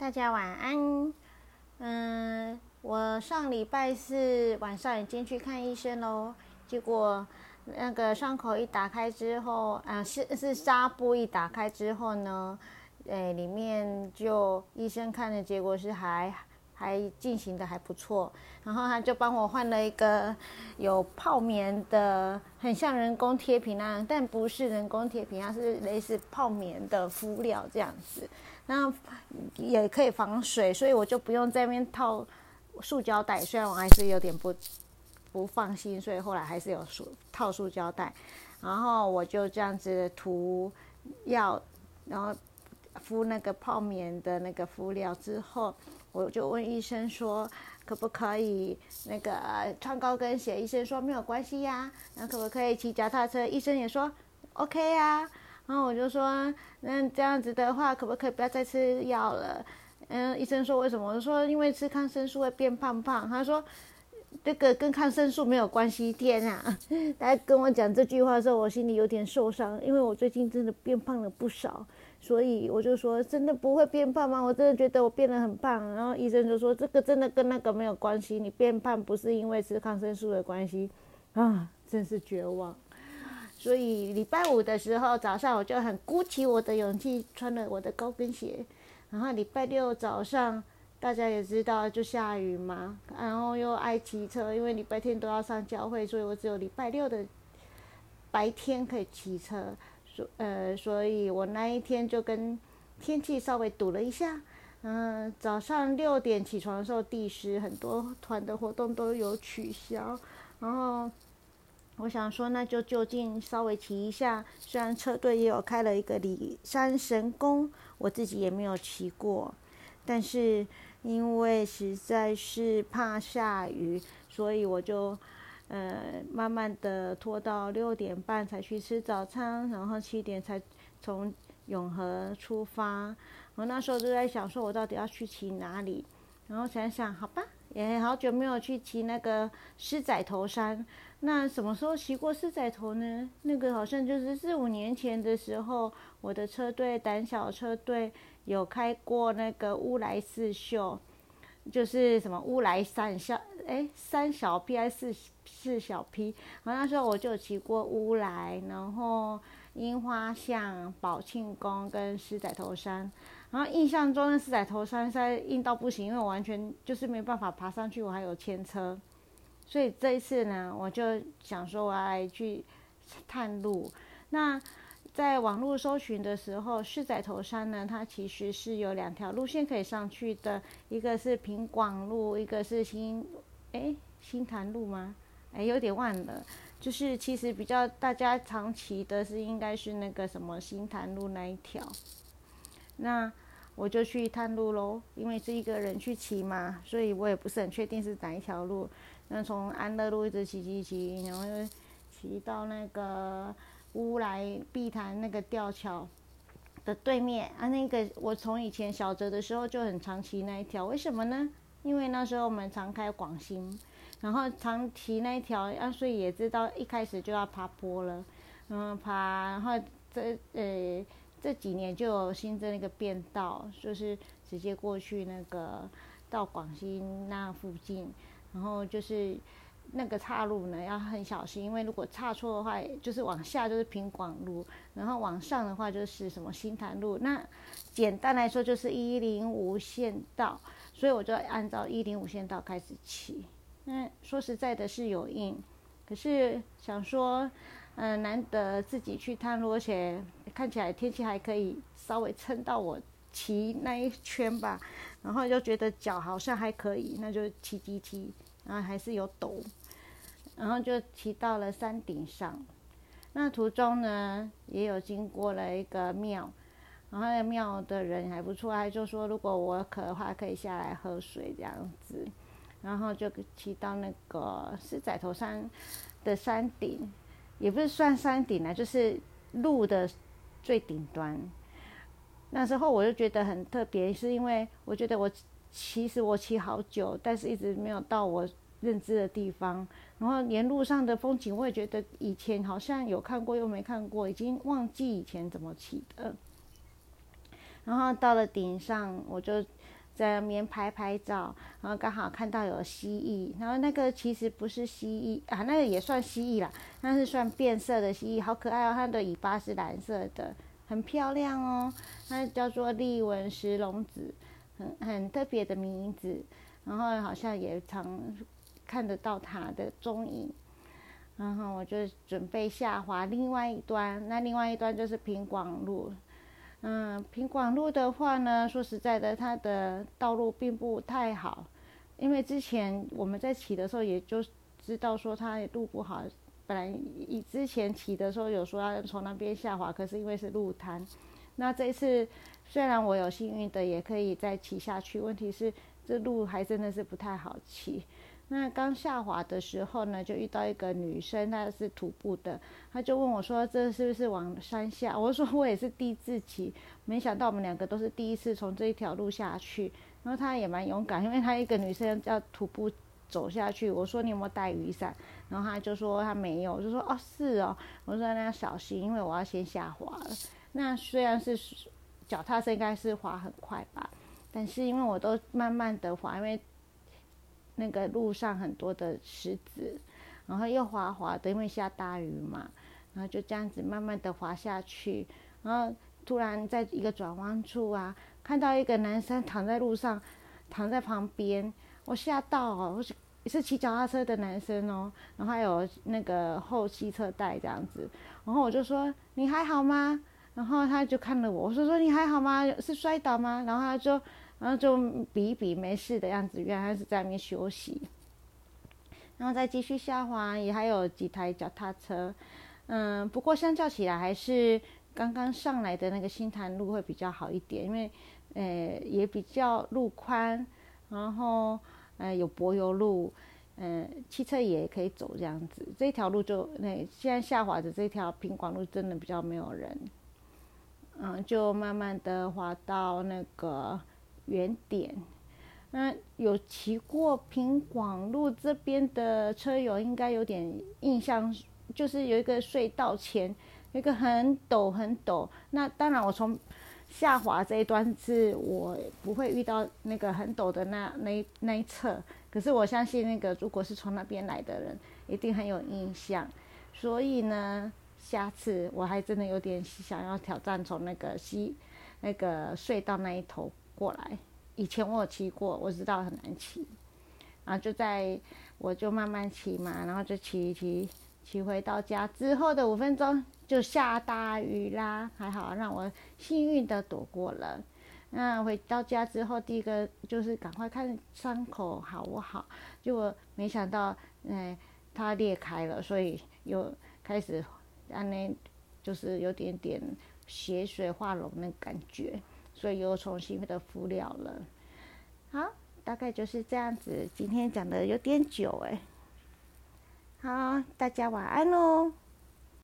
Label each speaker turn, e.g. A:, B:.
A: 大家晚安。嗯，我上礼拜四晚上已经去看医生喽，结果那个伤口一打开之后，啊，是是纱布一打开之后呢，诶，里面就医生看的结果是还还进行的还不错，然后他就帮我换了一个有泡棉的，很像人工贴皮那样，但不是人工贴皮，它是类似泡棉的敷料这样子。那也可以防水，所以我就不用在那边套塑胶袋。虽然我还是有点不不放心，所以后来还是有塑套塑胶袋。然后我就这样子涂药，然后敷那个泡棉的那个敷料之后，我就问医生说可不可以那个穿高跟鞋？医生说没有关系呀。那可不可以骑脚踏车？医生也说 OK 呀。然后我就说，那这样子的话，可不可以不要再吃药了？嗯，医生说为什么？我说因为吃抗生素会变胖胖。他说这个跟抗生素没有关系。天啊！他跟我讲这句话的时候，我心里有点受伤，因为我最近真的变胖了不少。所以我就说，真的不会变胖吗？我真的觉得我变得很胖。然后医生就说，这个真的跟那个没有关系，你变胖不是因为吃抗生素的关系。啊，真是绝望。所以礼拜五的时候早上，我就很鼓起我的勇气穿了我的高跟鞋。然后礼拜六早上，大家也知道就下雨嘛，然后又爱骑车，因为礼拜天都要上教会，所以我只有礼拜六的白天可以骑车。所呃，所以我那一天就跟天气稍微赌了一下。嗯，早上六点起床的时候，地湿，很多团的活动都有取消，然后。我想说，那就就近稍微骑一下。虽然车队也有开了一个里山神宫，我自己也没有骑过，但是因为实在是怕下雨，所以我就呃慢慢的拖到六点半才去吃早餐，然后七点才从永和出发。我那时候就在想，说我到底要去骑哪里？然后想想，好吧，也好久没有去骑那个狮仔头山。那什么时候骑过狮仔头呢？那个好像就是四五年前的时候，我的车队胆小车队有开过那个乌来四秀，就是什么乌来三小哎三小 P 还是四四小 P？然后那时候我就骑过乌来，然后樱花巷、宝庆宫跟狮仔头山。然后印象中的狮仔头山山硬到不行，因为我完全就是没办法爬上去，我还有牵车。所以这一次呢，我就想说我要来去探路。那在网络搜寻的时候，四仔头山呢，它其实是有两条路线可以上去的，一个是平广路，一个是新哎新潭路吗？哎，有点忘了。就是其实比较大家常骑的是应该是那个什么新潭路那一条。那我就去探路喽，因为是一个人去骑嘛，所以我也不是很确定是哪一条路。那从安乐路一直骑骑骑，然后又骑到那个乌来碧潭那个吊桥的对面啊。那个我从以前小泽的时候就很常骑那一条，为什么呢？因为那时候我们常开广兴，然后常骑那一条啊，所以也知道一开始就要爬坡了，嗯，爬，然后这呃这几年就有新增一个变道，就是直接过去那个到广西那附近。然后就是那个岔路呢，要很小心，因为如果岔错的话，就是往下就是平广路，然后往上的话就是什么新潭路。那简单来说就是一零五线道，所以我就按照一零五线道开始骑。嗯，说实在的是有硬，可是想说，嗯，难得自己去探路，而且看起来天气还可以，稍微撑到我骑那一圈吧。然后就觉得脚好像还可以，那就骑骑骑，然后还是有抖，然后就骑到了山顶上。那途中呢，也有经过了一个庙，然后那庙的人还不错，还就说如果我渴的话，可以下来喝水这样子。然后就骑到那个是仔头山的山顶，也不是算山顶了，就是路的最顶端。那时候我就觉得很特别，是因为我觉得我其实我骑好久，但是一直没有到我认知的地方。然后沿路上的风景，我也觉得以前好像有看过又没看过，已经忘记以前怎么骑的。然后到了顶上，我就在那边拍拍照，然后刚好看到有蜥蜴，然后那个其实不是蜥蜴啊，那个也算蜥蜴啦，那是算变色的蜥蜴，好可爱哦，它的尾巴是蓝色的，很漂亮哦，它叫做利文石龙子，很很特别的名字，然后好像也常看得到它的踪影。然后我就准备下滑另外一端，那另外一端就是平广路。嗯，平广路的话呢，说实在的，它的道路并不太好，因为之前我们在骑的时候，也就知道说它路不好。本来以之前骑的时候有说要从那边下滑，可是因为是路滩，那这一次虽然我有幸运的也可以再骑下去，问题是这路还真的是不太好骑。那刚下滑的时候呢，就遇到一个女生，她是徒步的，她就问我说：“这是不是往山下？” 我说：“我也是第一次骑，没想到我们两个都是第一次从这一条路下去。”然后她也蛮勇敢，因为她一个女生要徒步走下去。我说：“你有没有带雨伞？”然后她就说：“她没有。”我就说：“哦，是哦。”我说：“那要小心，因为我要先下滑了。”那虽然是脚踏车，应该是滑很快吧，但是因为我都慢慢的滑，因为。那个路上很多的石子，然后又滑滑的，因为下大雨嘛，然后就这样子慢慢的滑下去，然后突然在一个转弯处啊，看到一个男生躺在路上，躺在旁边，我吓到哦，是是骑脚踏车的男生哦，然后还有那个后汽车带这样子，然后我就说你还好吗？然后他就看了我，我说说你还好吗？是摔倒吗？然后他就。然后就比一比没事的样子，原来是在那边休息。然后再继续下滑，也还有几台脚踏车。嗯，不过相较起来，还是刚刚上来的那个新潭路会比较好一点，因为呃也比较路宽，然后呃有柏油路，嗯汽车也可以走这样子。这条路就那现在下滑的这条平广路真的比较没有人。嗯，就慢慢的滑到那个。原点，那有骑过平广路这边的车友应该有点印象，就是有一个隧道前，一个很陡很陡。那当然，我从下滑这一端是我不会遇到那个很陡的那那那一侧，可是我相信那个如果是从那边来的人，一定很有印象。所以呢，下次我还真的有点想要挑战从那个西那个隧道那一头。过来，以前我有骑过，我知道很难骑，然后就在我就慢慢骑嘛，然后就骑骑骑回到家之后的五分钟就下大雨啦，还好让我幸运的躲过了。那回到家之后，第一个就是赶快看伤口好不好，结果没想到，哎，它裂开了，所以又开始安那就是有点点血水化脓的感觉。所以又重新的敷料了，好，大概就是这样子。今天讲的有点久哎，好，大家晚安喽。